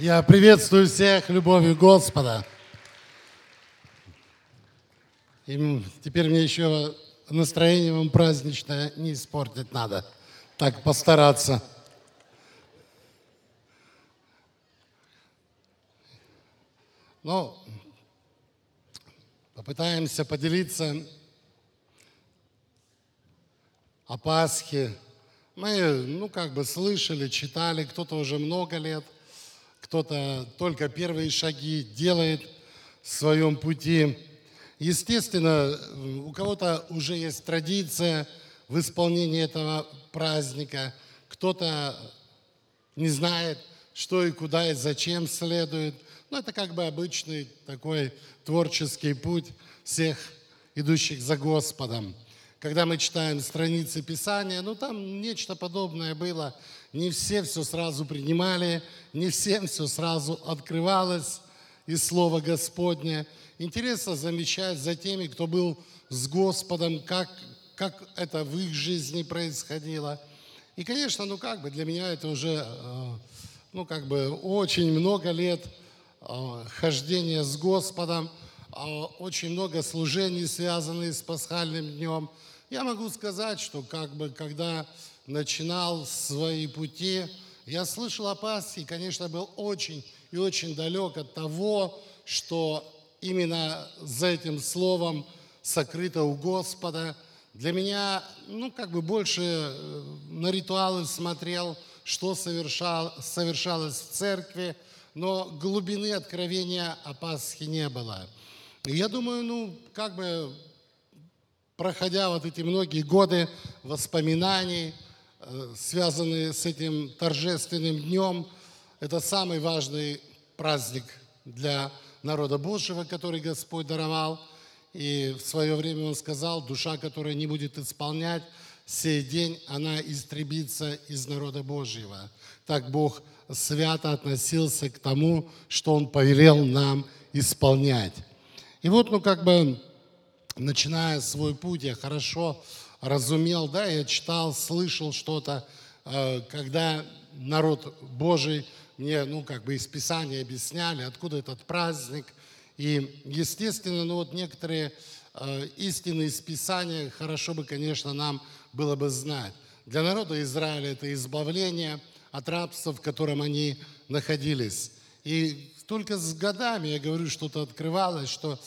Я приветствую всех любовью Господа. И теперь мне еще настроение вам праздничное не испортить надо. Так постараться. Ну, попытаемся поделиться о Пасхе. Мы, ну, как бы слышали, читали, кто-то уже много лет – кто-то только первые шаги делает в своем пути. Естественно, у кого-то уже есть традиция в исполнении этого праздника, кто-то не знает, что и куда и зачем следует. Но это как бы обычный такой творческий путь всех идущих за Господом. Когда мы читаем страницы Писания, ну там нечто подобное было – не все все сразу принимали, не всем все сразу открывалось из Слова Господня. Интересно замечать за теми, кто был с Господом, как, как это в их жизни происходило. И, конечно, ну как бы для меня это уже, э, ну как бы очень много лет э, хождения с Господом, э, очень много служений, связанных с пасхальным днем. Я могу сказать, что как бы когда начинал свои пути, я слышал о Пасхе и, конечно, был очень и очень далек от того, что именно за этим словом сокрыто у Господа. Для меня, ну, как бы больше э, на ритуалы смотрел, что совершал, совершалось в церкви, но глубины откровения о Пасхе не было. И я думаю, ну, как бы, проходя вот эти многие годы воспоминаний, связанные с этим торжественным днем. Это самый важный праздник для народа Божьего, который Господь даровал. И в свое время Он сказал, душа, которая не будет исполнять сей день, она истребится из народа Божьего. Так Бог свято относился к тому, что Он повелел нам исполнять. И вот, ну, как бы, начиная свой путь, я хорошо разумел, да, я читал, слышал что-то, э, когда народ Божий мне, ну, как бы из Писания объясняли, откуда этот праздник. И, естественно, ну, вот некоторые э, истины из Писания хорошо бы, конечно, нам было бы знать. Для народа Израиля это избавление от рабства, в котором они находились. И только с годами, я говорю, что-то открывалось, что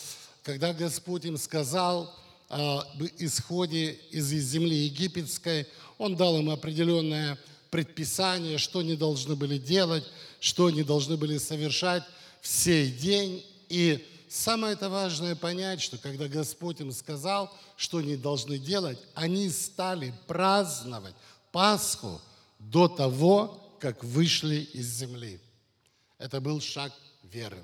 когда Господь им сказал, об исходе из земли египетской. Он дал им определенное предписание, что они должны были делать, что они должны были совершать в сей день. И самое это важное понять, что когда Господь им сказал, что они должны делать, они стали праздновать Пасху до того, как вышли из земли. Это был шаг веры.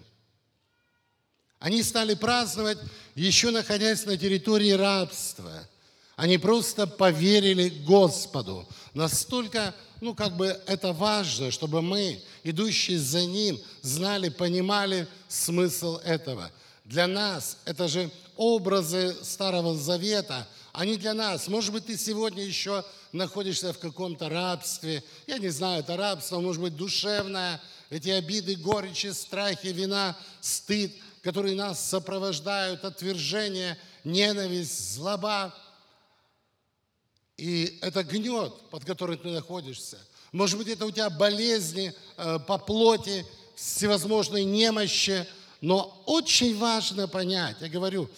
Они стали праздновать, еще находясь на территории рабства. Они просто поверили Господу. Настолько, ну, как бы это важно, чтобы мы, идущие за Ним, знали, понимали смысл этого. Для нас это же образы Старого Завета, они для нас. Может быть, ты сегодня еще находишься в каком-то рабстве. Я не знаю, это рабство, может быть, душевное, эти обиды, горечи, страхи, вина, стыд – которые нас сопровождают, отвержение, ненависть, злоба. И это гнет, под которым ты находишься. Может быть, это у тебя болезни э, по плоти, всевозможные немощи. Но очень важно понять, я говорю,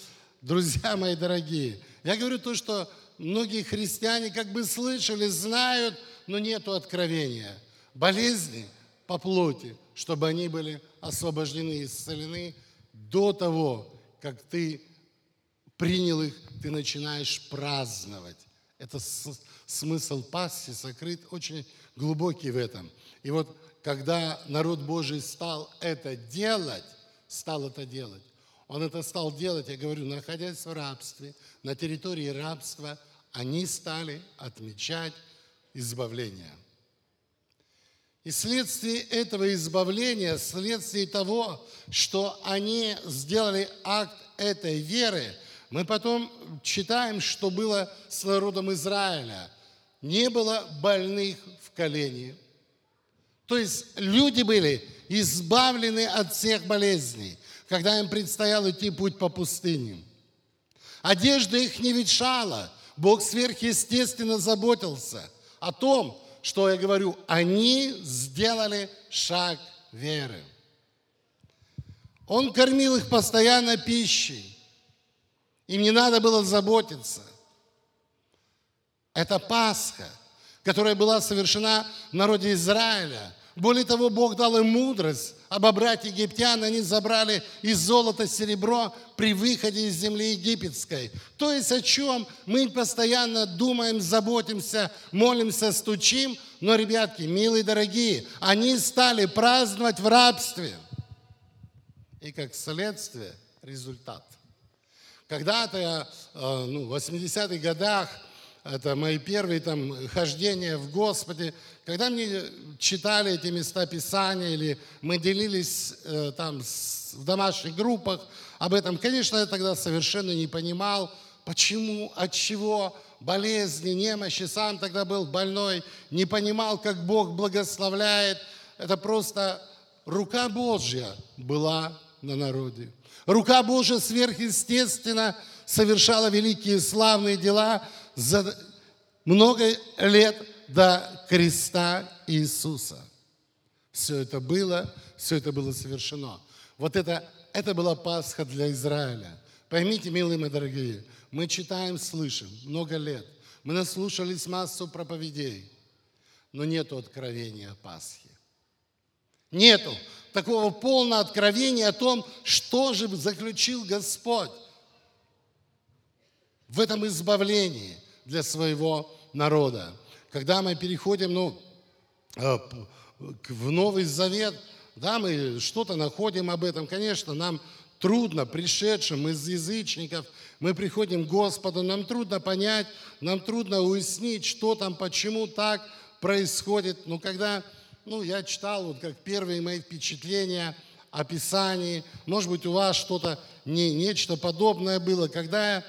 друзья мои дорогие, я говорю то, что многие христиане как бы слышали, знают, но нету откровения. Болезни по плоти, чтобы они были освобождены, исцелены – до того, как ты принял их, ты начинаешь праздновать. Это смысл Пасхи сокрыт очень глубокий в этом. И вот когда народ Божий стал это делать, стал это делать, он это стал делать, я говорю, находясь в рабстве, на территории рабства, они стали отмечать избавление – и следствие этого избавления, следствие того, что они сделали акт этой веры, мы потом читаем, что было с народом Израиля. Не было больных в колене. То есть люди были избавлены от всех болезней, когда им предстояло идти путь по пустыне. Одежда их не ветшала. Бог сверхъестественно заботился о том, что я говорю, они сделали шаг веры. Он кормил их постоянно пищей. Им не надо было заботиться. Это Пасха, которая была совершена в народе Израиля. Более того, Бог дал им мудрость обобрать египтян, они забрали и золото, серебро при выходе из земли египетской. То есть о чем мы постоянно думаем, заботимся, молимся, стучим, но, ребятки, милые, дорогие, они стали праздновать в рабстве. И как следствие результат. Когда-то э, ну, в 80-х годах, это мои первые там хождения в Господе, когда мне читали эти места Писания или мы делились э, там с, в домашних группах об этом, конечно, я тогда совершенно не понимал, почему, от чего, болезни, немощи, сам тогда был больной, не понимал, как Бог благословляет. Это просто рука Божья была на народе. Рука Божья сверхъестественно совершала великие славные дела за много лет до креста Иисуса. Все это было, все это было совершено. Вот это, это была Пасха для Израиля. Поймите, милые мои дорогие, мы читаем, слышим много лет. Мы наслушались массу проповедей, но нету откровения о Пасхе. Нету такого полного откровения о том, что же заключил Господь в этом избавлении для своего народа. Когда мы переходим ну, э, в Новый Завет, да, мы что-то находим об этом. Конечно, нам трудно, пришедшим из язычников, мы приходим к Господу, нам трудно понять, нам трудно уяснить, что там, почему так происходит. Но когда ну, я читал, вот как первые мои впечатления о Писании, может быть, у вас что-то, не, нечто подобное было. Когда я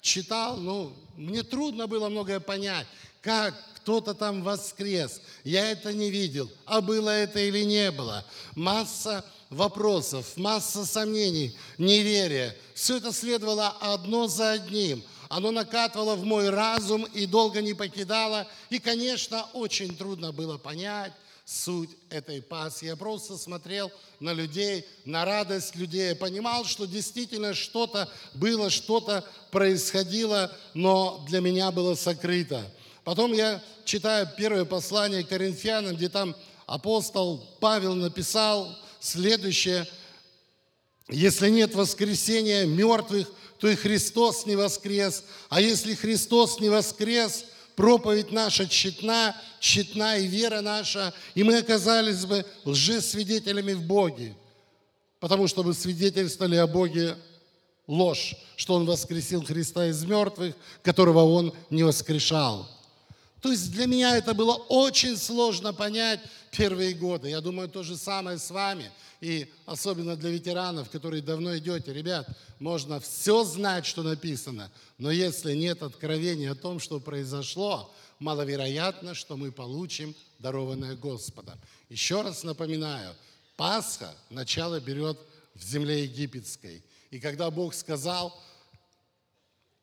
читал, ну, мне трудно было многое понять, как кто-то там воскрес. Я это не видел, а было это или не было. Масса вопросов, масса сомнений, неверия. Все это следовало одно за одним. Оно накатывало в мой разум и долго не покидало. И, конечно, очень трудно было понять, суть этой Пасхи. Я просто смотрел на людей, на радость людей, я понимал, что действительно что-то было, что-то происходило, но для меня было сокрыто. Потом я читаю первое послание к Коринфянам, где там апостол Павел написал следующее. Если нет воскресения мертвых, то и Христос не воскрес. А если Христос не воскрес – проповедь наша тщетна, тщетна и вера наша, и мы оказались бы лжесвидетелями в Боге, потому что мы свидетельствовали о Боге ложь, что Он воскресил Христа из мертвых, которого Он не воскрешал. То есть для меня это было очень сложно понять первые годы. Я думаю, то же самое с вами. И особенно для ветеранов, которые давно идете. Ребят, можно все знать, что написано, но если нет откровения о том, что произошло, маловероятно, что мы получим дарованное Господом. Еще раз напоминаю, Пасха начало берет в земле египетской. И когда Бог сказал,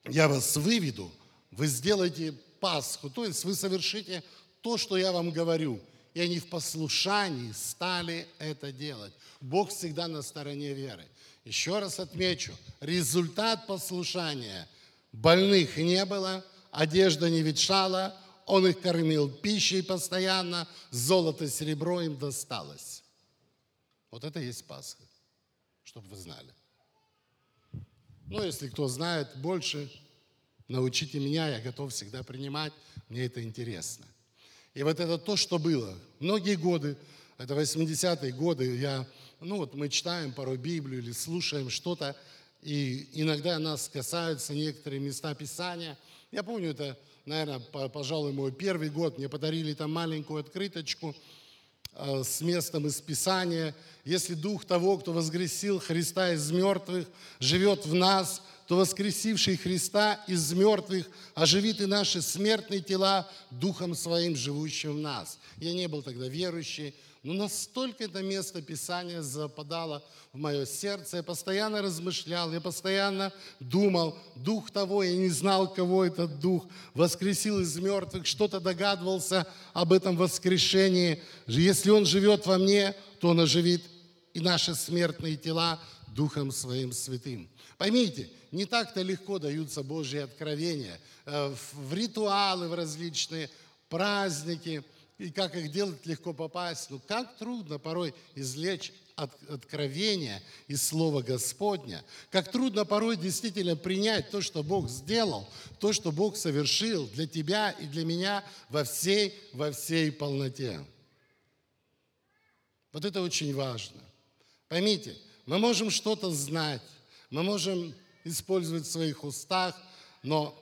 я вас выведу, вы сделаете Пасху, то есть вы совершите то, что я вам говорю. И они в послушании стали это делать. Бог всегда на стороне веры. Еще раз отмечу, результат послушания. Больных не было, одежда не ветшала, он их кормил пищей постоянно, золото, серебро им досталось. Вот это и есть Пасха, чтобы вы знали. Ну, если кто знает больше, научите меня, я готов всегда принимать, мне это интересно. И вот это то, что было. Многие годы, это 80-е годы, я, ну вот мы читаем порой Библию или слушаем что-то, и иногда нас касаются некоторые места Писания. Я помню, это, наверное, пожалуй, мой первый год, мне подарили там маленькую открыточку э, с местом из Писания. Если Дух того, кто воскресил Христа из мертвых, живет в нас, то воскресивший Христа из мертвых оживит и наши смертные тела Духом Своим, живущим в нас. Я не был тогда верующий, но настолько это место Писания западало в мое сердце. Я постоянно размышлял, я постоянно думал, дух того, я не знал, кого этот дух воскресил из мертвых, что-то догадывался об этом воскрешении. Если он живет во мне, то он оживит и наши смертные тела Духом Своим Святым. Поймите, не так-то легко даются Божьи откровения э, в ритуалы, в различные праздники – и как их делать легко попасть. Но как трудно порой извлечь от откровения из Слова Господня. Как трудно порой действительно принять то, что Бог сделал, то, что Бог совершил для тебя и для меня во всей, во всей полноте. Вот это очень важно. Поймите, мы можем что-то знать, мы можем использовать в своих устах, но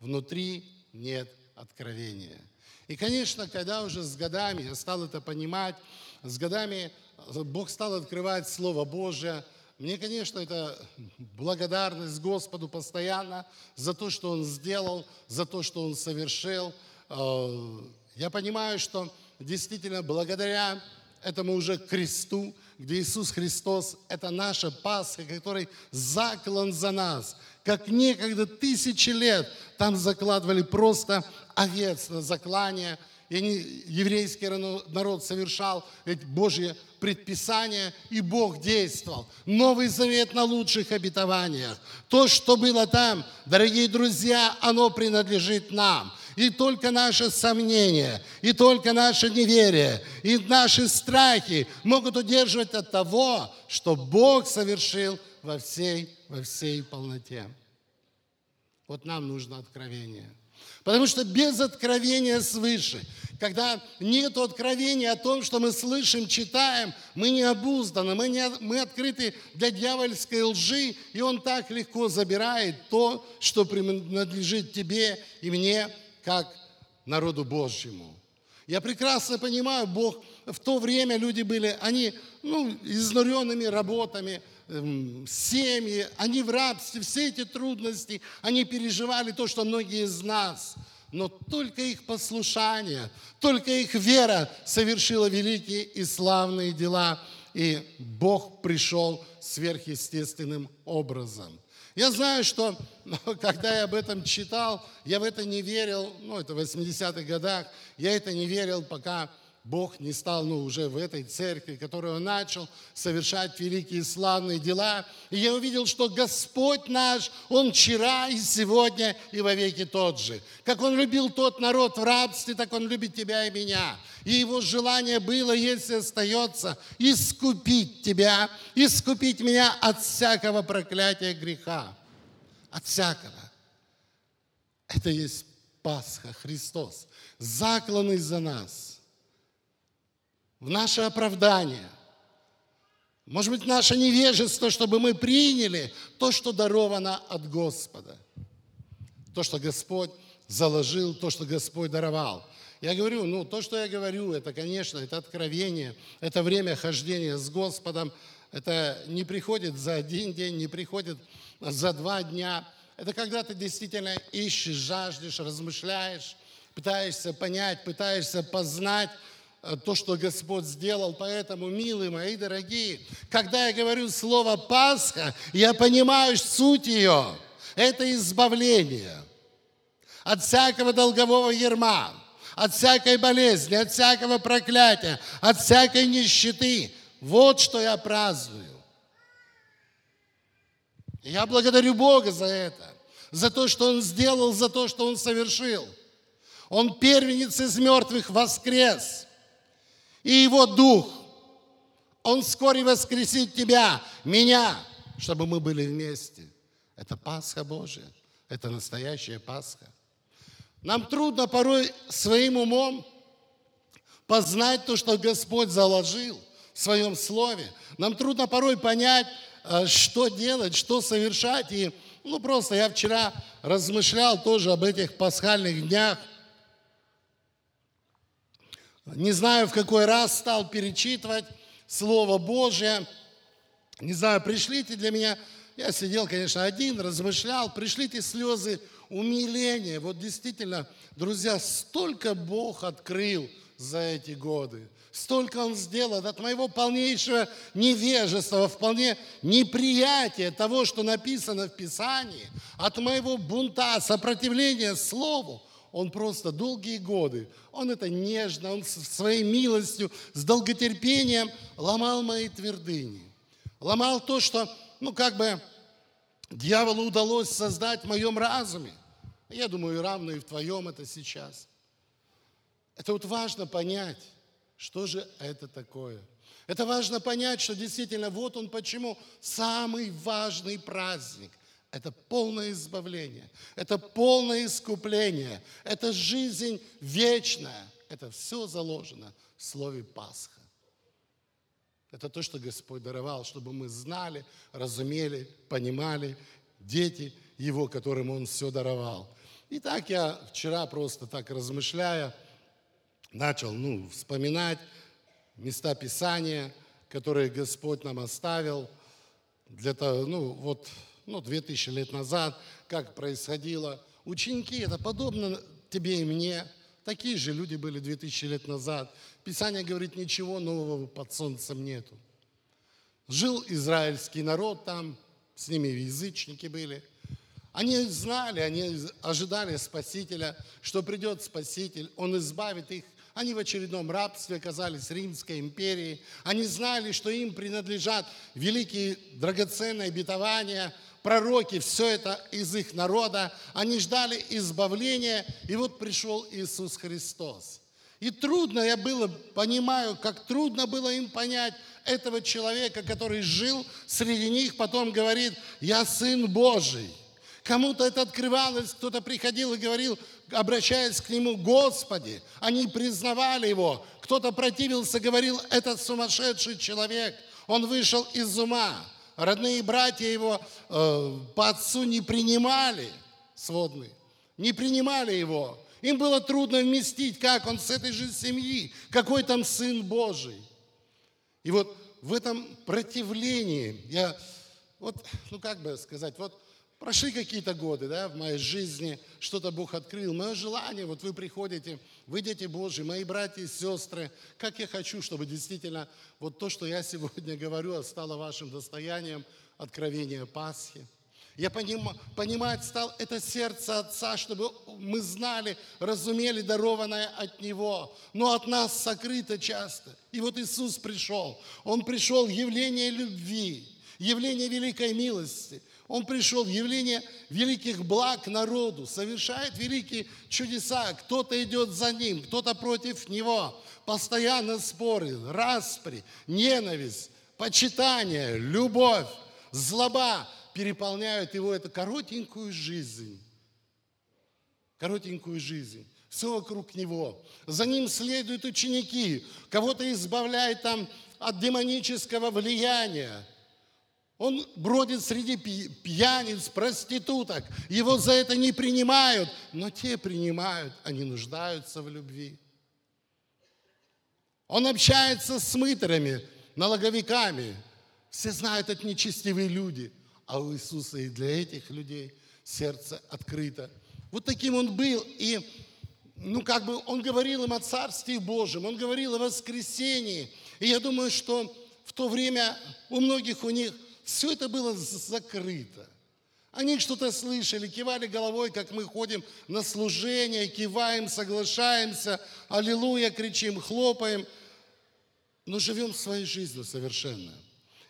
внутри нет откровения – и, конечно, когда уже с годами я стал это понимать, с годами Бог стал открывать Слово Божие, мне, конечно, это благодарность Господу постоянно за то, что Он сделал, за то, что Он совершил. Э, я понимаю, что действительно благодаря этому уже кресту, где Иисус Христос – это наша Пасха, который заклан за нас. Как некогда тысячи лет там закладывали просто овец на заклание, и они, еврейский народ совершал эти Божьи предписания, и Бог действовал. Новый завет на лучших обетованиях. То, что было там, дорогие друзья, оно принадлежит нам – и только наше сомнение, и только наше неверие, и наши страхи могут удерживать от того, что Бог совершил во всей, во всей полноте. Вот нам нужно откровение. Потому что без откровения свыше, когда нет откровения о том, что мы слышим, читаем, мы не обузданы, мы, не, мы открыты для дьявольской лжи, и он так легко забирает то, что принадлежит тебе и мне, как народу Божьему. Я прекрасно понимаю, Бог, в то время люди были, они, ну, изнуренными работами, эм, семьи, они в рабстве, все эти трудности, они переживали то, что многие из нас. Но только их послушание, только их вера совершила великие и славные дела, и Бог пришел сверхъестественным образом. Я знаю, что когда я об этом читал, я в это не верил, ну, это в 80-х годах, я это не верил, пока Бог не стал, ну, уже в этой церкви, которую Он начал совершать великие славные дела. И я увидел, что Господь наш, Он вчера и сегодня и во веки тот же. Как Он любил тот народ в рабстве, так Он любит тебя и меня. И Его желание было, если остается, искупить тебя, искупить меня от всякого проклятия греха. От всякого. Это есть Пасха, Христос, закланный за нас – в наше оправдание. Может быть, наше невежество, чтобы мы приняли то, что даровано от Господа. То, что Господь заложил, то, что Господь даровал. Я говорю, ну, то, что я говорю, это, конечно, это откровение, это время хождения с Господом. Это не приходит за один день, не приходит за два дня. Это когда ты действительно ищешь, жаждешь, размышляешь, пытаешься понять, пытаешься познать, то, что Господь сделал. Поэтому, милые мои дорогие, когда я говорю слово Пасха, я понимаю суть ее. Это избавление от всякого долгового ерма, от всякой болезни, от всякого проклятия, от всякой нищеты. Вот что я праздную. Я благодарю Бога за это, за то, что Он сделал, за то, что Он совершил. Он первенец из мертвых воскрес – и Его Дух. Он вскоре воскресит тебя, меня, чтобы мы были вместе. Это Пасха Божия. Это настоящая Пасха. Нам трудно порой своим умом познать то, что Господь заложил в своем Слове. Нам трудно порой понять, э, что делать, что совершать. И, ну, просто я вчера размышлял тоже об этих пасхальных днях – не знаю, в какой раз стал перечитывать Слово Божие. Не знаю, пришлите для меня я сидел, конечно, один, размышлял, пришли эти слезы умиления. Вот действительно, друзья, столько Бог открыл за эти годы. Столько Он сделал от моего полнейшего невежества, вполне неприятия того, что написано в Писании, от моего бунта, сопротивления Слову. Он просто долгие годы, он это нежно, он своей милостью, с долготерпением ломал мои твердыни. Ломал то, что, ну, как бы дьяволу удалось создать в моем разуме. Я думаю, равно и в твоем это сейчас. Это вот важно понять, что же это такое. Это важно понять, что действительно вот он почему самый важный праздник. Это полное избавление, это полное искупление, это жизнь вечная. Это все заложено в слове Пасха. Это то, что Господь даровал, чтобы мы знали, разумели, понимали, дети Его, которым Он все даровал. И так я вчера просто так размышляя, начал ну, вспоминать места Писания, которые Господь нам оставил для того, ну вот, ну, 2000 лет назад, как происходило. Ученики, это подобно тебе и мне, такие же люди были 2000 лет назад. Писание говорит, ничего нового под солнцем нету. Жил израильский народ там, с ними язычники были – они знали, они ожидали Спасителя, что придет Спаситель, Он избавит их. Они в очередном рабстве оказались Римской империи. Они знали, что им принадлежат великие драгоценные обетования, пророки, все это из их народа. Они ждали избавления, и вот пришел Иисус Христос. И трудно я было, понимаю, как трудно было им понять этого человека, который жил среди них, потом говорит, я Сын Божий. Кому-то это открывалось, кто-то приходил и говорил, обращаясь к нему, Господи, они признавали его. Кто-то противился, говорил, это сумасшедший человек, он вышел из ума. Родные братья его э, по отцу не принимали, сводные, не принимали его. Им было трудно вместить, как он с этой же семьи, какой там Сын Божий. И вот в этом противлении я, вот, ну как бы сказать, вот Прошли какие-то годы да, в моей жизни, что-то Бог открыл. Мое желание, вот вы приходите, вы дети Божьи, мои братья и сестры, как я хочу, чтобы действительно вот то, что я сегодня говорю, стало вашим достоянием откровения Пасхи. Я поним, понимать стал это сердце Отца, чтобы мы знали, разумели дарованное от Него, но от нас сокрыто часто. И вот Иисус пришел. Он пришел явление любви, явление великой милости – он пришел, явление великих благ народу, совершает великие чудеса. Кто-то идет за ним, кто-то против него. Постоянно споры, распри, ненависть, почитание, любовь, злоба переполняют его эту коротенькую жизнь. Коротенькую жизнь. Все вокруг него. За ним следуют ученики. Кого-то избавляет там от демонического влияния он бродит среди пьяниц, проституток. Его за это не принимают, но те принимают, они нуждаются в любви. Он общается с мыторами, налоговиками. Все знают, это нечестивые люди. А у Иисуса и для этих людей сердце открыто. Вот таким он был. И, ну, как бы он говорил им о Царстве Божьем, он говорил о воскресении. И я думаю, что в то время у многих у них все это было закрыто. Они что-то слышали, кивали головой, как мы ходим на служение, киваем, соглашаемся, аллилуйя, кричим, хлопаем, но живем своей жизнью совершенно.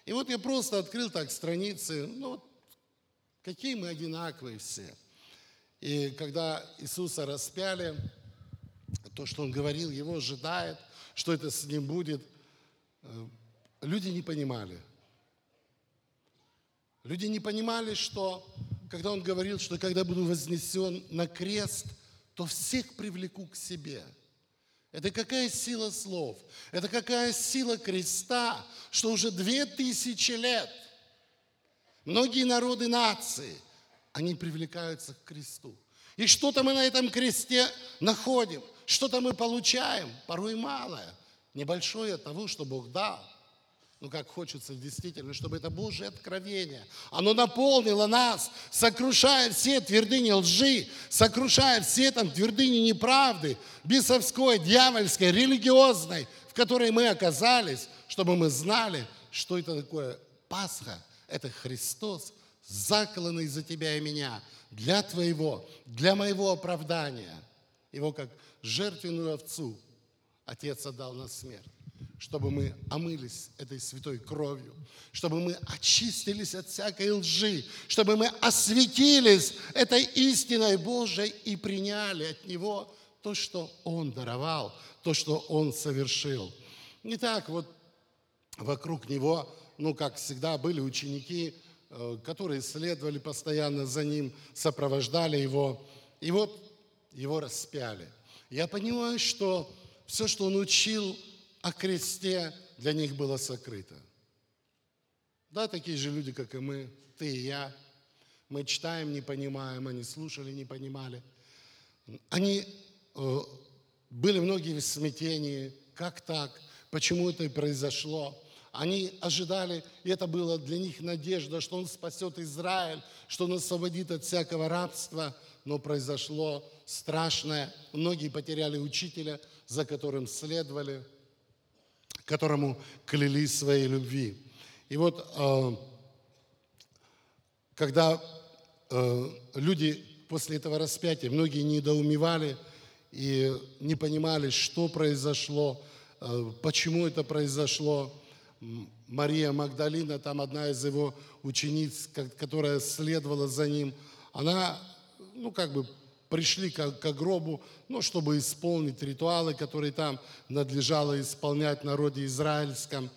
И вот я просто открыл так страницы, ну, вот, какие мы одинаковые все. И когда Иисуса распяли, то, что Он говорил, Его ожидает, что это с Ним будет, э, люди не понимали – Люди не понимали, что, когда он говорил, что когда буду вознесен на крест, то всех привлеку к себе. Это какая сила слов, это какая сила креста, что уже две тысячи лет многие народы нации, они привлекаются к кресту. И что-то мы на этом кресте находим, что-то мы получаем, порой малое, небольшое того, что Бог дал. Ну, как хочется действительно, чтобы это Божье откровение, оно наполнило нас, сокрушая все твердыни лжи, сокрушая все там твердыни неправды, бесовской, дьявольской, религиозной, в которой мы оказались, чтобы мы знали, что это такое Пасха. Это Христос, заколанный за тебя и меня, для твоего, для моего оправдания. Его как жертвенную овцу Отец отдал на смерть чтобы мы омылись этой святой кровью, чтобы мы очистились от всякой лжи, чтобы мы осветились этой истиной Божией и приняли от Него то, что Он даровал, то, что Он совершил. Не так вот вокруг Него, ну, как всегда, были ученики, э, которые следовали постоянно за Ним, сопровождали Его, и вот Его распяли. Я понимаю, что все, что Он учил, о кресте для них было сокрыто. Да, такие же люди, как и мы, ты и я. Мы читаем, не понимаем, они слушали, не понимали. Они э, были многие в смятении, как так, почему это и произошло. Они ожидали, и это было для них надежда, что Он спасет Израиль, что Он освободит от всякого рабства, но произошло страшное. Многие потеряли учителя, за которым следовали – которому клялись своей любви. И вот э, когда э, люди после этого распятия, многие недоумевали и не понимали, что произошло, э, почему это произошло. Мария Магдалина, там одна из его учениц, которая следовала за ним, она, ну, как бы пришли к, к гробу, ну, чтобы исполнить ритуалы, которые там надлежало исполнять народе израильском.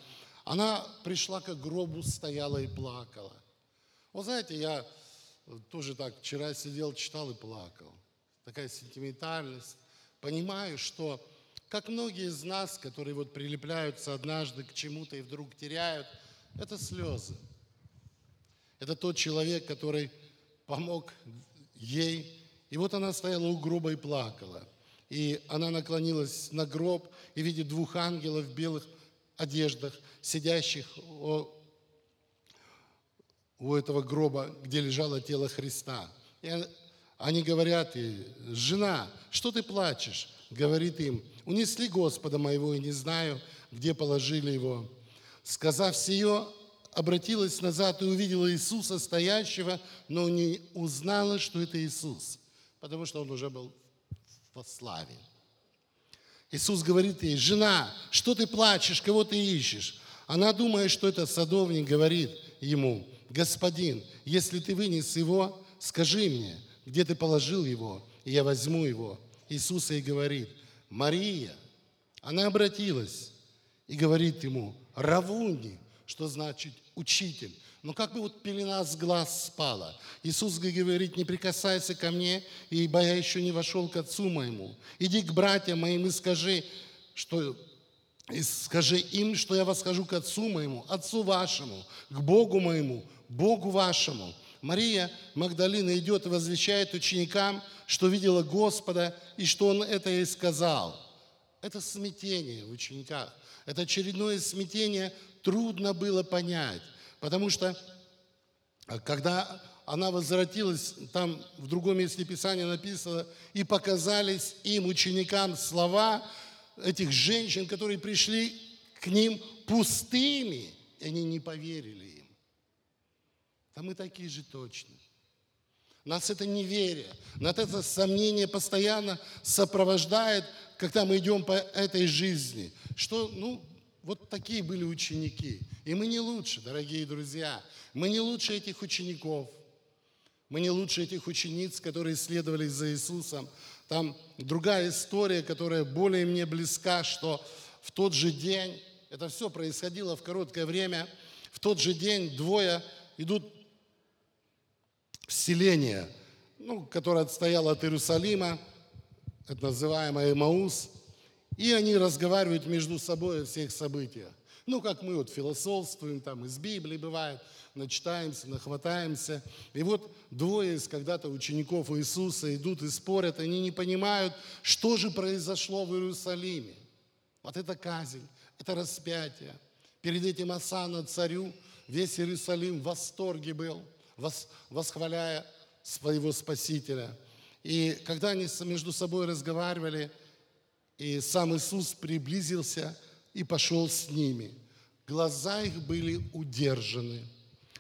Она пришла к гробу, стояла и плакала. Вот знаете, я тоже так вчера сидел, читал и плакал. Такая сентиментальность. Понимаю, что как многие из нас, которые вот прилепляются однажды к чему-то и вдруг теряют, это слезы. Это тот человек, который помог ей и вот она стояла у гроба и плакала. И она наклонилась на гроб и видит двух ангелов в белых одеждах, сидящих у, этого гроба, где лежало тело Христа. И они говорят ей, жена, что ты плачешь? Говорит им, унесли Господа моего и не знаю, где положили его. Сказав сие, обратилась назад и увидела Иисуса стоящего, но не узнала, что это Иисус потому что он уже был в славе. Иисус говорит ей, жена, что ты плачешь, кого ты ищешь? Она думает, что это садовник говорит ему, господин, если ты вынес его, скажи мне, где ты положил его, и я возьму его. Иисус ей говорит, Мария. Она обратилась и говорит ему, Равуни, что значит учитель. Но как бы вот пелена с глаз спала. Иисус говорит, не прикасайся ко мне, ибо я еще не вошел к Отцу моему. Иди к братьям моим и скажи, что и скажи им, что я восхожу к Отцу моему, Отцу вашему, к Богу моему, Богу вашему. Мария Магдалина идет и возвещает ученикам, что видела Господа и что Он это ей сказал. Это смятение в учениках. Это очередное смятение трудно было понять. Потому что, э, когда она возвратилась, там в другом месте Писания написано, и показались им, ученикам, слова этих женщин, которые пришли к ним пустыми, и они не поверили им. Да мы такие же точно. Нас это неверие, нас это сомнение постоянно сопровождает, когда мы идем по этой жизни. Что, ну, вот такие были ученики. И мы не лучше, дорогие друзья. Мы не лучше этих учеников. Мы не лучше этих учениц, которые следовали за Иисусом. Там другая история, которая более мне близка, что в тот же день, это все происходило в короткое время, в тот же день двое идут в селение, ну, которое отстояло от Иерусалима, это называемое Маус, и они разговаривают между собой о всех событиях. Ну, как мы вот философствуем, там из Библии бывает, начитаемся, нахватаемся. И вот двое из когда-то учеников Иисуса идут и спорят, они не понимают, что же произошло в Иерусалиме. Вот это казнь, это распятие. перед этим Асана царю, весь Иерусалим в восторге был, восхваляя своего Спасителя. И когда они между собой разговаривали, и сам Иисус приблизился и пошел с ними. Глаза их были удержаны,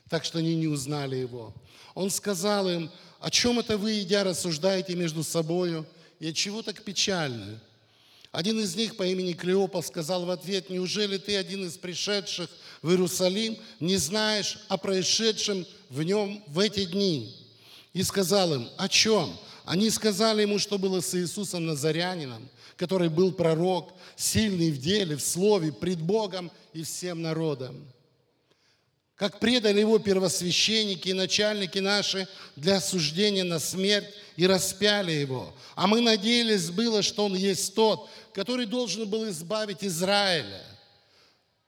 так что они не узнали Его. Он сказал им, о чем это вы, идя, рассуждаете между собою, и от чего так печальны? Один из них по имени Клеопа сказал в ответ, неужели ты, один из пришедших в Иерусалим, не знаешь о происшедшем в нем в эти дни? И сказал им, о чем? Они сказали ему, что было с Иисусом Назарянином, который был пророк, сильный в деле, в слове, пред Богом и всем народом. Как предали его первосвященники и начальники наши для осуждения на смерть и распяли его. А мы надеялись было, что он есть тот, который должен был избавить Израиля.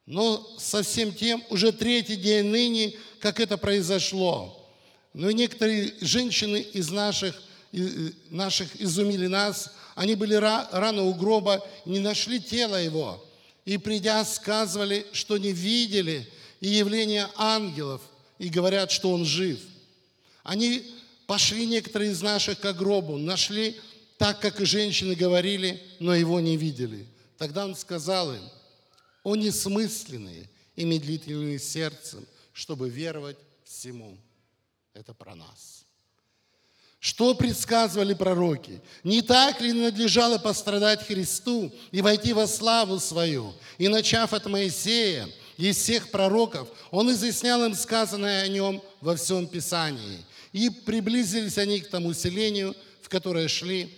Но со всем тем уже третий день ныне, как это произошло. Но некоторые женщины из наших, наших изумили нас, они были рано у гроба, не нашли тело его. И придя, сказывали, что не видели и явление ангелов, и говорят, что он жив. Они пошли некоторые из наших к гробу, нашли так, как и женщины говорили, но его не видели. Тогда он сказал им, о несмысленные и медлительные сердцем, чтобы веровать всему. Это про нас. Что предсказывали пророки? Не так ли надлежало пострадать Христу и войти во славу свою? И начав от Моисея и всех пророков, он изъяснял им сказанное о нем во всем Писании. И приблизились они к тому селению, в которое шли,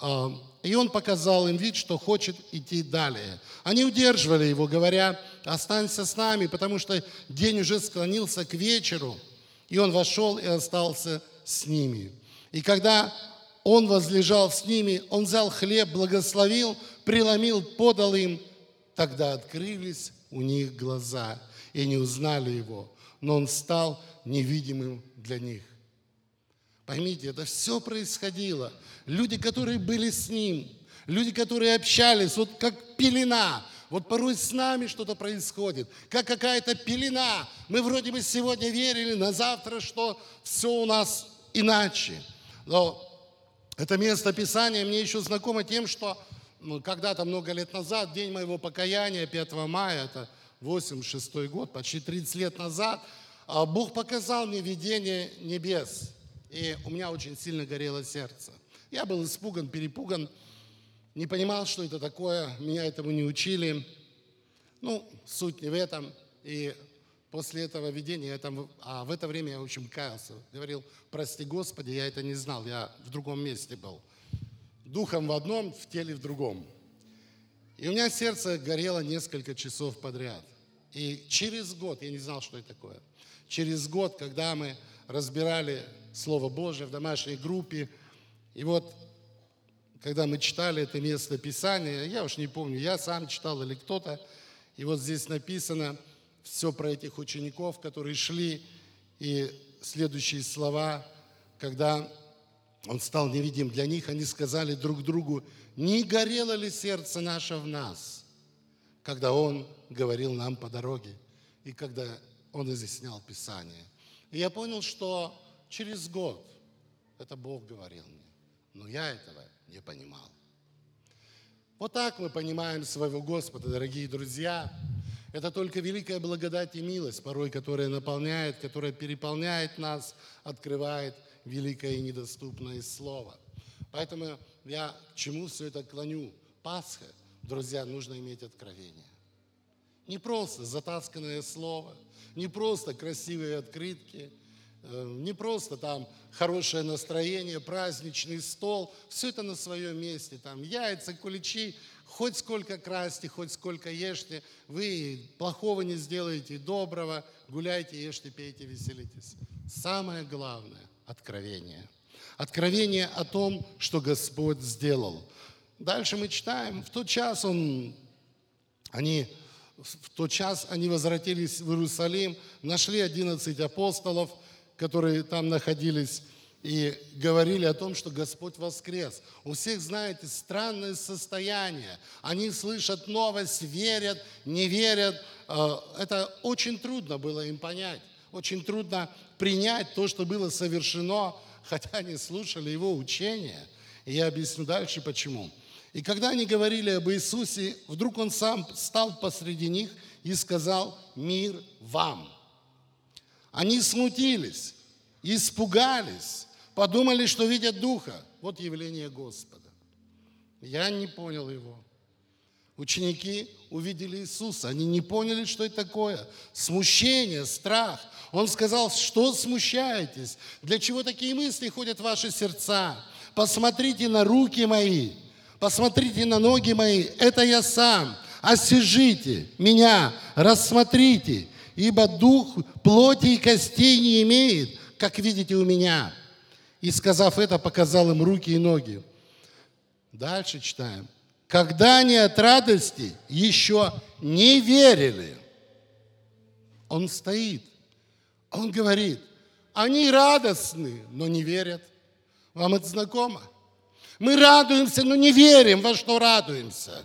а, и он показал им вид, что хочет идти далее. Они удерживали его, говоря, останься с нами, потому что день уже склонился к вечеру. И он вошел и остался с ними. И когда он возлежал с ними, он взял хлеб, благословил, преломил, подал им. Тогда открылись у них глаза, и не узнали его, но он стал невидимым для них. Поймите, это все происходило. Люди, которые были с ним, люди, которые общались, вот как пелена. Вот порой с нами что-то происходит, как какая-то пелена. Мы вроде бы сегодня верили, на завтра, что все у нас иначе. Но это место Писания мне еще знакомо тем, что ну, когда-то много лет назад, день моего покаяния, 5 мая, это 86 год, почти 30 лет назад, а, Бог показал мне видение небес. И у меня очень сильно горело сердце. Я был испуган, перепуган, не понимал, что это такое, меня этому не учили. Ну, суть не в этом. И после этого видения, я там, а в это время я очень каялся. Говорил, прости Господи, я это не знал, я в другом месте был. Духом в одном, в теле в другом. И у меня сердце горело несколько часов подряд. И через год, я не знал, что это такое, через год, когда мы разбирали Слово Божие в домашней группе, и вот когда мы читали это место Писания, я уж не помню, я сам читал или кто-то, и вот здесь написано – все про этих учеников, которые шли, и следующие слова, когда он стал невидим для них, они сказали друг другу, не горело ли сердце наше в нас, когда он говорил нам по дороге, и когда он изъяснял Писание. И я понял, что через год это Бог говорил мне, но я этого не понимал. Вот так мы понимаем своего Господа, дорогие друзья. Это только великая благодать и милость, порой которая наполняет, которая переполняет нас, открывает великое и недоступное Слово. Поэтому я к чему все это клоню? Пасха, друзья, нужно иметь откровение. Не просто затасканное слово, не просто красивые открытки, э, не просто там хорошее настроение, праздничный стол. Все это на своем месте. Там яйца, куличи, хоть сколько красьте, хоть сколько ешьте, вы плохого не сделаете, доброго, гуляйте, ешьте, пейте, веселитесь. Самое главное – откровение. Откровение о том, что Господь сделал. Дальше мы читаем, в тот час он, они, в тот час они возвратились в Иерусалим, нашли 11 апостолов, которые там находились, и говорили о том, что Господь воскрес. У всех, знаете, странное состояние. Они слышат новость, верят, не верят. Э, это очень трудно было им понять. Очень трудно принять то, что было совершено, хотя они слушали его учения. И я объясню дальше, почему. И когда они говорили об Иисусе, вдруг он сам стал посреди них и сказал «Мир вам». Они смутились, испугались, подумали, что видят Духа. Вот явление Господа. Я не понял его. Ученики увидели Иисуса, они не поняли, что это такое. Смущение, страх. Он сказал, что смущаетесь? Для чего такие мысли ходят в ваши сердца? Посмотрите на руки мои, посмотрите на ноги мои, это я сам. Осижите меня, рассмотрите, ибо дух плоти и костей не имеет, как видите у меня. И сказав это, показал им руки и ноги. Дальше читаем. Когда они от радости еще не верили, он стоит, он говорит, они радостны, но не верят. Вам это знакомо? Мы радуемся, но не верим, во что радуемся.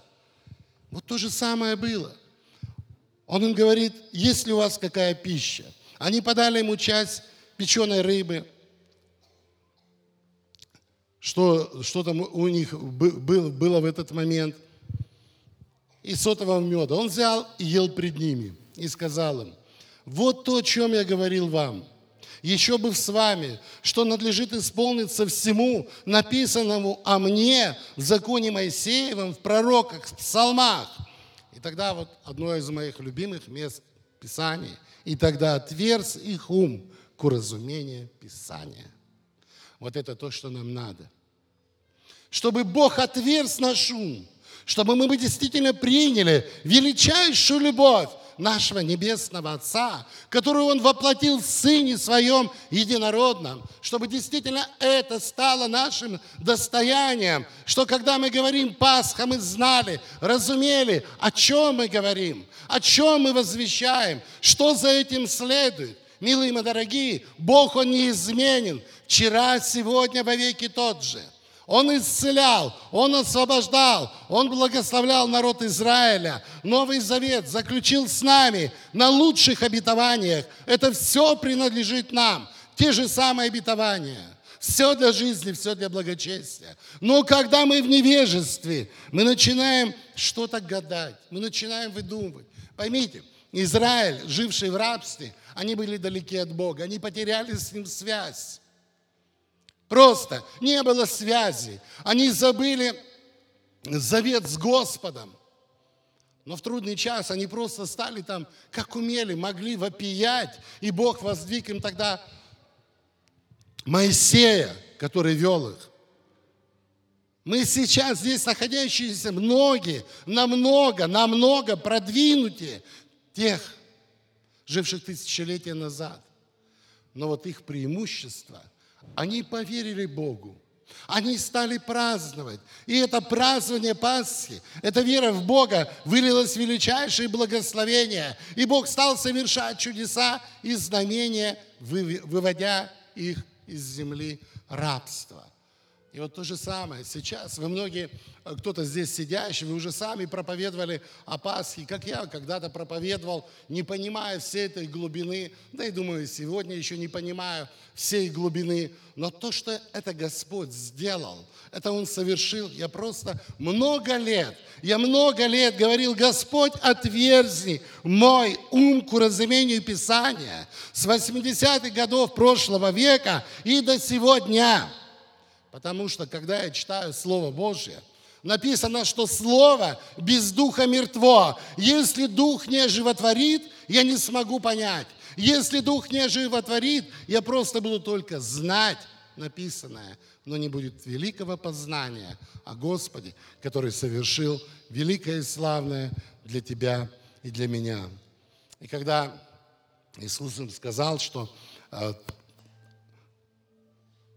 Вот то же самое было. Он им говорит, есть ли у вас какая пища? Они подали ему часть печеной рыбы, что, что там у них было, в этот момент, и сотового меда. Он взял и ел пред ними и сказал им, вот то, о чем я говорил вам. Еще бы с вами, что надлежит исполниться всему написанному о мне в законе Моисеевом, в пророках, в псалмах – и тогда вот одно из моих любимых мест Писания. И тогда отверз их ум к уразумению Писания. Вот это то, что нам надо. Чтобы Бог отверз наш ум, чтобы мы действительно приняли величайшую любовь, нашего Небесного Отца, которую Он воплотил в Сыне Своем Единородном, чтобы действительно это стало нашим достоянием, что когда мы говорим Пасха, мы знали, разумели, о чем мы говорим, о чем мы возвещаем, что за этим следует. Милые мои дорогие, Бог, Он неизменен, вчера, сегодня, во веки тот же – он исцелял, Он освобождал, Он благословлял народ Израиля. Новый Завет заключил с нами на лучших обетованиях. Это все принадлежит нам. Те же самые обетования. Все для жизни, все для благочестия. Но когда мы в невежестве, мы начинаем что-то гадать, мы начинаем выдумывать. Поймите, Израиль, живший в рабстве, они были далеки от Бога, они потеряли с Ним связь. Просто не было связи. Они забыли завет с Господом. Но в трудный час они просто стали там, как умели, могли вопиять. И Бог воздвиг им тогда Моисея, который вел их. Мы сейчас здесь находящиеся многие, намного, намного продвинутее тех, живших тысячелетия назад. Но вот их преимущество – они поверили Богу. Они стали праздновать. И это празднование Пасхи, эта вера в Бога вылилась в величайшее благословение. И Бог стал совершать чудеса и знамения, выводя их из земли рабства. И вот то же самое сейчас. Вы многие, э, кто-то здесь сидящий, вы уже сами проповедовали о Пасхе, как я когда-то проповедовал, не понимая всей этой глубины. Да и думаю, сегодня еще не понимаю всей глубины. Но то, что это Господь сделал, это Он совершил. Я просто много лет, я много лет говорил, Господь, отверзни мой ум к уразумению Писания с 80-х годов прошлого века и до сегодня. Потому что, когда я читаю Слово Божье, написано, что Слово без Духа мертво. Если Дух не животворит, я не смогу понять. Если Дух не животворит, я просто буду только знать написанное, но не будет великого познания о Господе, который совершил великое и славное для тебя и для меня. И когда Иисус им сказал, что э,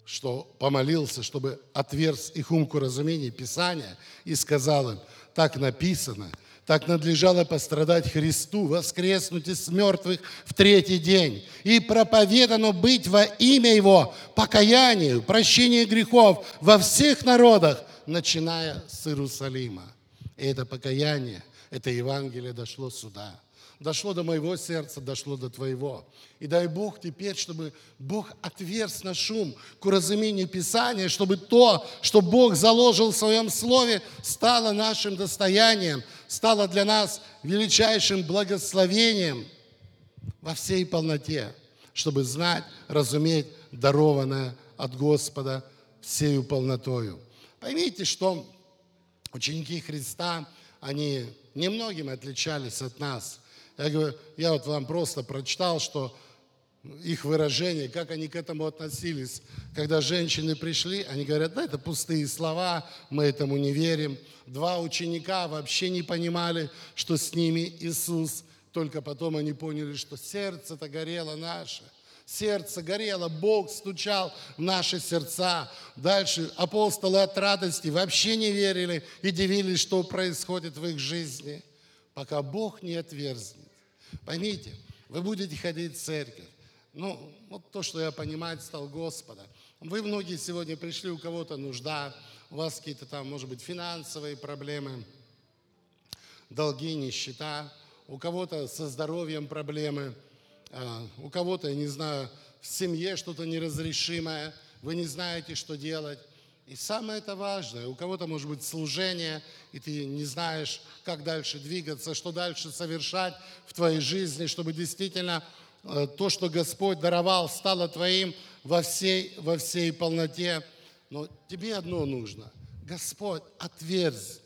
что помолился, чтобы отверз их ум к разумению Писания и сказал им, так написано, так надлежало пострадать Христу, воскреснуть из мертвых в третий день, и проповедано быть во имя Его покаянию, прощению грехов во всех народах, начиная с Иерусалима. И это покаяние, это Евангелие дошло сюда. Дошло до моего сердца, дошло до твоего. И дай Бог теперь, чтобы Бог отверз на шум к уразумению Писания, чтобы то, что Бог заложил в Своем Слове, стало нашим достоянием, стало для нас величайшим благословением во всей полноте, чтобы знать, разуметь дарованное от Господа всею полнотою. Поймите, что ученики Христа, они немногим отличались от нас. Я говорю, я вот вам просто прочитал, что их выражение, как они к этому относились. Когда женщины пришли, они говорят, да, это пустые слова, мы этому не верим. Два ученика вообще не понимали, что с ними Иисус. Только потом они поняли, что сердце-то горело наше. Сердце горело, Бог стучал в наши сердца. Дальше апостолы от радости вообще не верили и дивились, что происходит в их жизни, пока Бог не отверзнет. Поймите, вы будете ходить в церковь. Ну, вот то, что я понимать стал Господа. Вы многие сегодня пришли, у кого-то нужда, у вас какие-то там, может быть, финансовые проблемы, долги, нищета, у кого-то со здоровьем проблемы, а, у кого-то, я не знаю, в семье что-то неразрешимое, вы не знаете, что делать. И самое это важное, у кого-то может быть служение, и ты не знаешь, как дальше двигаться, что дальше совершать в твоей жизни, чтобы действительно э, то, что Господь даровал, стало твоим во всей, во всей полноте. Но тебе одно нужно. Господь, отверзи.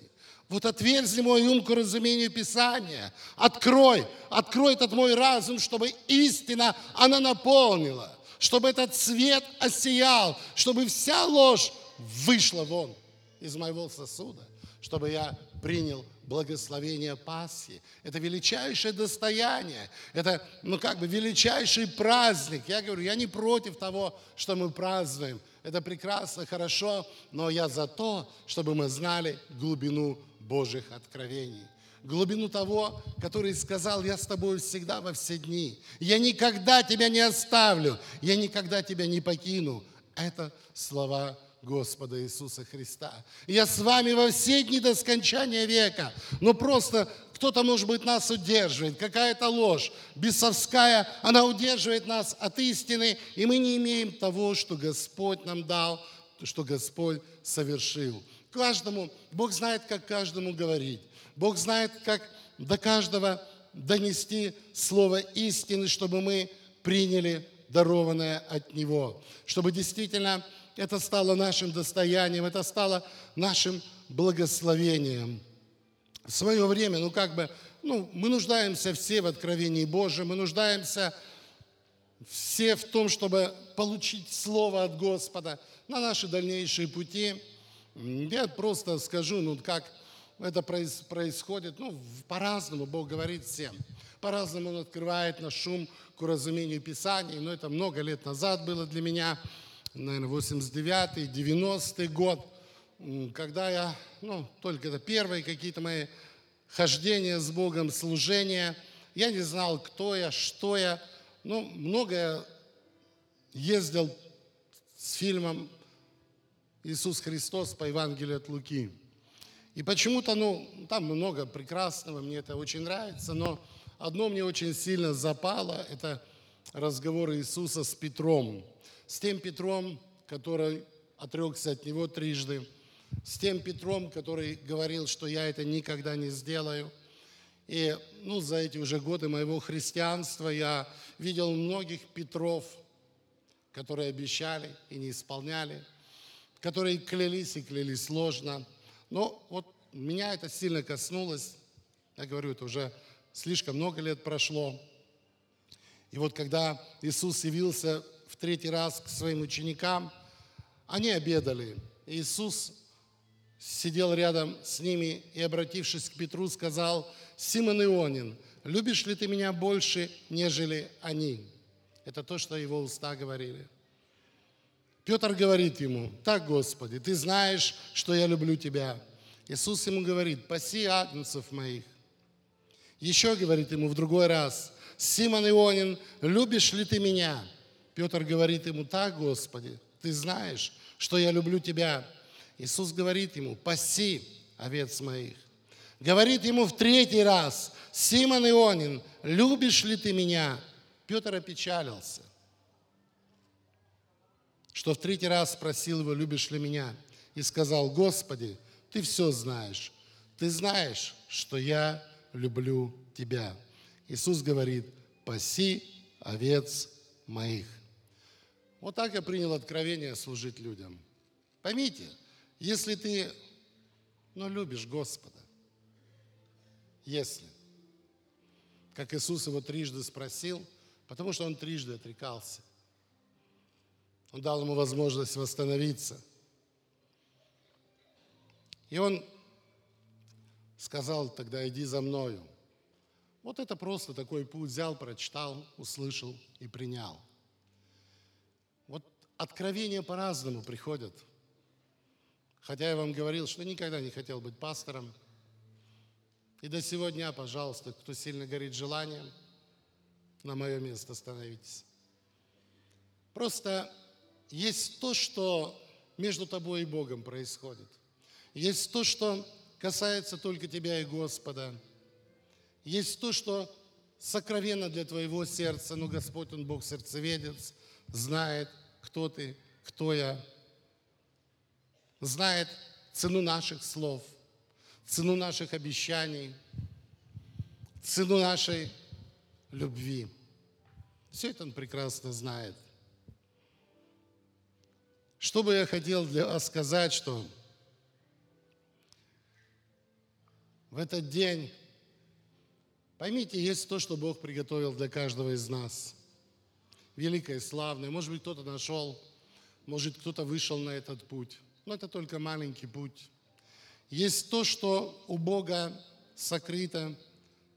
Вот отверзи мой ум к разумению Писания. Открой, открой этот мой разум, чтобы истина, она наполнила. Чтобы этот свет осиял, чтобы вся ложь вышла вон из моего сосуда, чтобы я принял благословение Пасхи. Это величайшее достояние. Это, ну, как бы величайший праздник. Я говорю, я не против того, что мы празднуем. Это прекрасно, хорошо, но я за то, чтобы мы знали глубину Божьих откровений. Глубину того, который сказал, я с тобой всегда во все дни. Я никогда тебя не оставлю, я никогда тебя не покину. Это слова Господа Иисуса Христа. Я с вами во все дни до скончания века. Но просто кто-то, может быть, нас удерживает, какая-то ложь бесовская, она удерживает нас от истины, и мы не имеем того, что Господь нам дал, что Господь совершил. Каждому, Бог знает, как каждому говорить. Бог знает, как до каждого донести слово истины, чтобы мы приняли дарованное от Него. Чтобы действительно это стало нашим достоянием, это стало нашим благословением. В свое время, ну как бы, ну, мы нуждаемся все в откровении Божьем, мы нуждаемся все в том, чтобы получить Слово от Господа на наши дальнейшие пути. Я просто скажу, ну как это происходит, ну по-разному Бог говорит всем. По-разному Он открывает на шум к уразумению Писаний, но это много лет назад было для меня – наверное, 89-й, 90-й год, когда я, ну, только это первые какие-то мои хождения с Богом, служения. Я не знал, кто я, что я. Ну, много ездил с фильмом «Иисус Христос» по Евангелию от Луки. И почему-то, ну, там много прекрасного, мне это очень нравится, но одно мне очень сильно запало, это разговор Иисуса с Петром – с тем Петром, который отрекся от него трижды, с тем Петром, который говорил, что я это никогда не сделаю. И ну, за эти уже годы моего христианства я видел многих Петров, которые обещали и не исполняли, которые клялись и клялись сложно. Но вот меня это сильно коснулось. Я говорю, это уже слишком много лет прошло. И вот когда Иисус явился в третий раз к своим ученикам. Они обедали. Иисус сидел рядом с ними и, обратившись к Петру, сказал, «Симон Ионин, любишь ли ты меня больше, нежели они?» Это то, что его уста говорили. Петр говорит ему, «Так, Господи, ты знаешь, что я люблю тебя». Иисус ему говорит, «Паси агнцев моих». Еще говорит ему в другой раз, Симон Ионин, любишь ли ты меня? Петр говорит ему, так, Господи, ты знаешь, что я люблю тебя. Иисус говорит ему, паси овец моих. Говорит ему в третий раз, Симон Ионин, любишь ли ты меня? Петр опечалился, что в третий раз спросил его, любишь ли меня? И сказал, Господи, ты все знаешь. Ты знаешь, что я люблю тебя. Иисус говорит, паси овец моих. Вот так я принял откровение служить людям. Поймите, если ты ну, любишь Господа, если, как Иисус его трижды спросил, потому что он трижды отрекался. Он дал ему возможность восстановиться. И он сказал тогда, иди за мною. Вот это просто такой путь взял, прочитал, услышал и принял. Откровения по-разному приходят. Хотя я вам говорил, что никогда не хотел быть пастором. И до сегодня, пожалуйста, кто сильно горит желанием, на мое место становитесь. Просто есть то, что между тобой и Богом происходит. Есть то, что касается только тебя и Господа. Есть то, что сокровенно для твоего сердца, но Господь, Он Бог сердцеведец, знает, кто ты, кто я, знает цену наших слов, цену наших обещаний, цену нашей любви. Все это Он прекрасно знает. Что бы я хотел для вас сказать, что в этот день, поймите, есть то, что Бог приготовил для каждого из нас. Великое, славное. Может быть, кто-то нашел, может, кто-то вышел на этот путь. Но это только маленький путь. Есть то, что у Бога сокрыто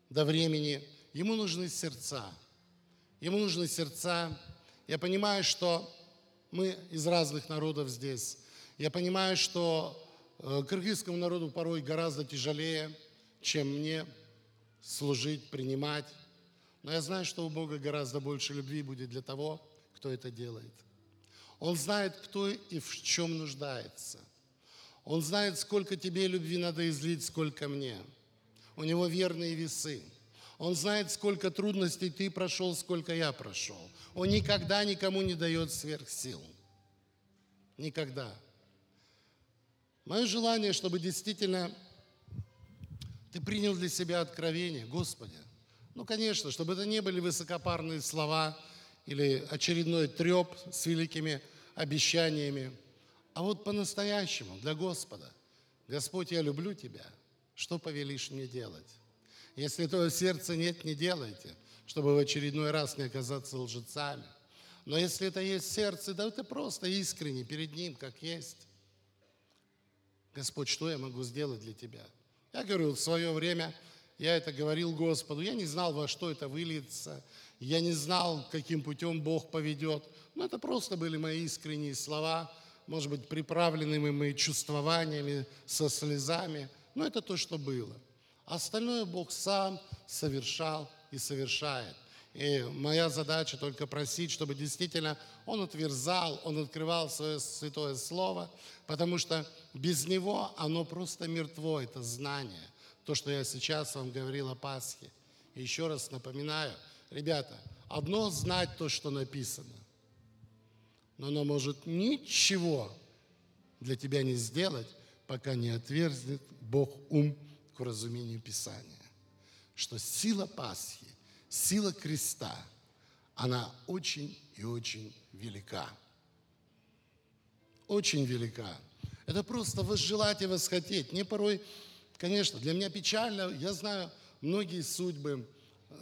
до времени. Ему нужны сердца. Ему нужны сердца. Я понимаю, что мы из разных народов здесь. Я понимаю, что Э, кыргызскому народу порой гораздо тяжелее, чем мне служить, принимать. Но я знаю, что у Бога гораздо больше любви будет для того, кто это делает. Он знает, кто и в чем нуждается. Он знает, сколько тебе любви надо излить, сколько мне. У него верные весы. Он знает, сколько трудностей ты прошел, сколько я прошел. Он никогда никому не дает сверхсил. Никогда. Мое желание, чтобы действительно ты принял для себя откровение, Господи. Ну, конечно, чтобы это не были высокопарные слова или очередной треп с великими обещаниями, а вот по-настоящему, для Господа. Господь, я люблю Тебя, что повелишь мне делать? Если этого сердца нет, не делайте, чтобы в очередной раз не оказаться лжецами. Но если это есть сердце, да это просто искренне перед Ним, как есть. Господь, что я могу сделать для Тебя? Я говорю, в свое время я это говорил Господу. Я не знал, во что это выльется. Я не знал, каким путем Бог поведет. Но это просто были мои искренние слова, может быть, приправленными моими чувствованиями, со слезами. Но это то, что было. Остальное Бог сам совершал и совершает. И моя задача только просить, чтобы действительно Он отверзал, Он открывал свое святое слово, потому что без него оно просто мертво, это знание. То, что я сейчас вам говорил о Пасхе. И еще раз напоминаю, ребята, одно знать то, что написано, но оно может ничего для тебя не сделать, пока не отверзнет Бог ум к разумению Писания. Что сила Пасхи сила креста, она очень и очень велика. Очень велика. Это просто возжелать и восхотеть. Мне порой, конечно, для меня печально, я знаю многие судьбы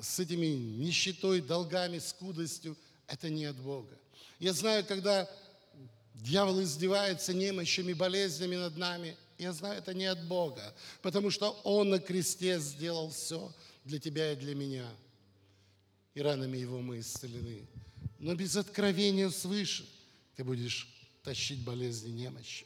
с этими нищетой, долгами, скудостью. Это не от Бога. Я знаю, когда дьявол издевается немощами, болезнями над нами, я знаю, это не от Бога, потому что Он на кресте сделал все для тебя и для меня – и ранами его мы исцелены. Но без откровения свыше ты будешь тащить болезни немощи.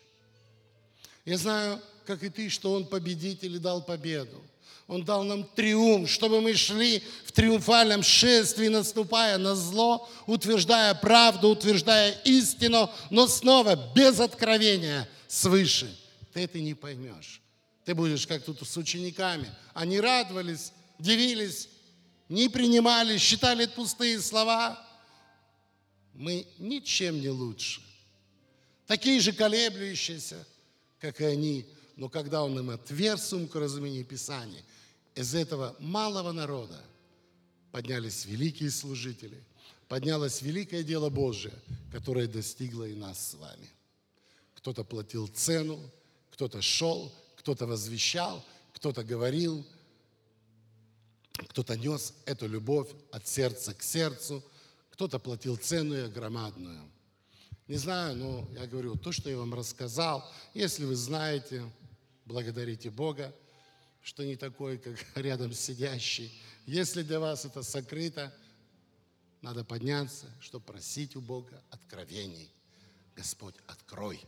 Я знаю, как и ты, что Он победитель и дал победу. Он дал нам триумф, чтобы мы шли в триумфальном шествии, наступая на зло, утверждая правду, утверждая истину, но снова без откровения свыше. Ты это не поймешь. Ты будешь как тут с учениками. Они радовались, дивились, не принимали, считали пустые слова. Мы ничем не лучше. Такие же колеблющиеся, как и они. Но когда он им отверз сумку разумения Писания, из этого малого народа поднялись великие служители, поднялось великое дело Божие, которое достигло и нас с вами. Кто-то платил цену, кто-то шел, кто-то возвещал, кто-то говорил, кто-то нес эту любовь от сердца к сердцу, кто-то платил цену и громадную. Не знаю, но я говорю, то, что я вам рассказал, если вы знаете, благодарите Бога, что не такой, как рядом сидящий. Если для вас это сокрыто, надо подняться, чтобы просить у Бога откровений. Господь, открой.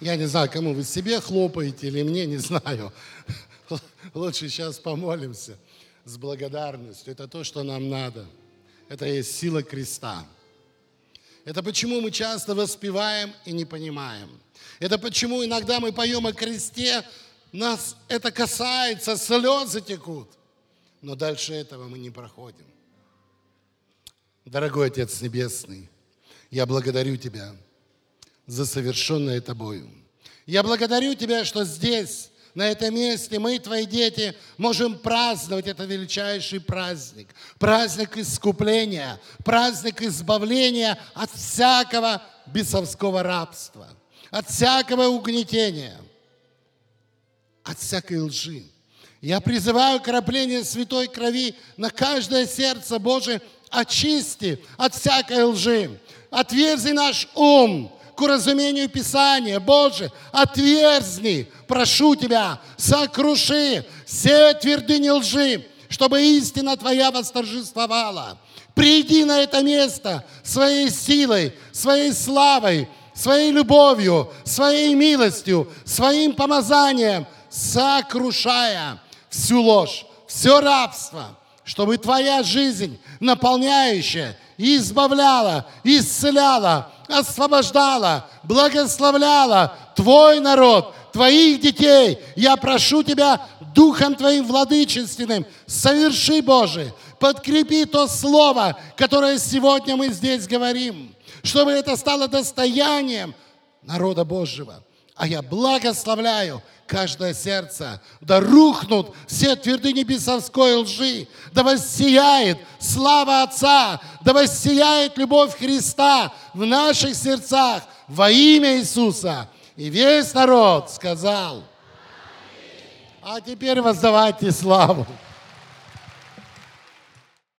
Я не знаю, кому вы себе хлопаете или мне, не знаю. Лучше сейчас помолимся с благодарностью. Это то, что нам надо. Это есть сила креста. Это почему мы часто воспеваем и не понимаем. Это почему иногда мы поем о кресте, нас это касается, слезы текут. Но дальше этого мы не проходим. Дорогой Отец Небесный, я благодарю Тебя за совершенное Тобою. Я благодарю Тебя, что здесь на этом месте мы, твои дети, можем праздновать этот величайший праздник. Праздник искупления, праздник избавления от всякого бесовского рабства, от всякого угнетения, от всякой лжи. Я призываю крапление святой крови на каждое сердце Божие, очисти от всякой лжи, отверзи наш ум, к уразумению Писания. Боже, отверзни, прошу Тебя, сокруши все твердыни лжи, чтобы истина Твоя восторжествовала. Приди на это место своей силой, своей славой, своей любовью, своей милостью, своим помазанием, сокрушая всю ложь, все рабство, чтобы Твоя жизнь, наполняющая, избавляла, исцеляла, освобождала, благословляла Твой народ, Твоих детей. Я прошу Тебя Духом Твоим владычественным, соверши, Боже, подкрепи то слово, которое сегодня мы здесь говорим, чтобы это стало достоянием народа Божьего. А я благословляю каждое сердце. Да рухнут все твердыни бесовской лжи. Да воссияет слава Отца. Да воссияет любовь Христа в наших сердцах во имя Иисуса. И весь народ сказал. А теперь воздавайте славу.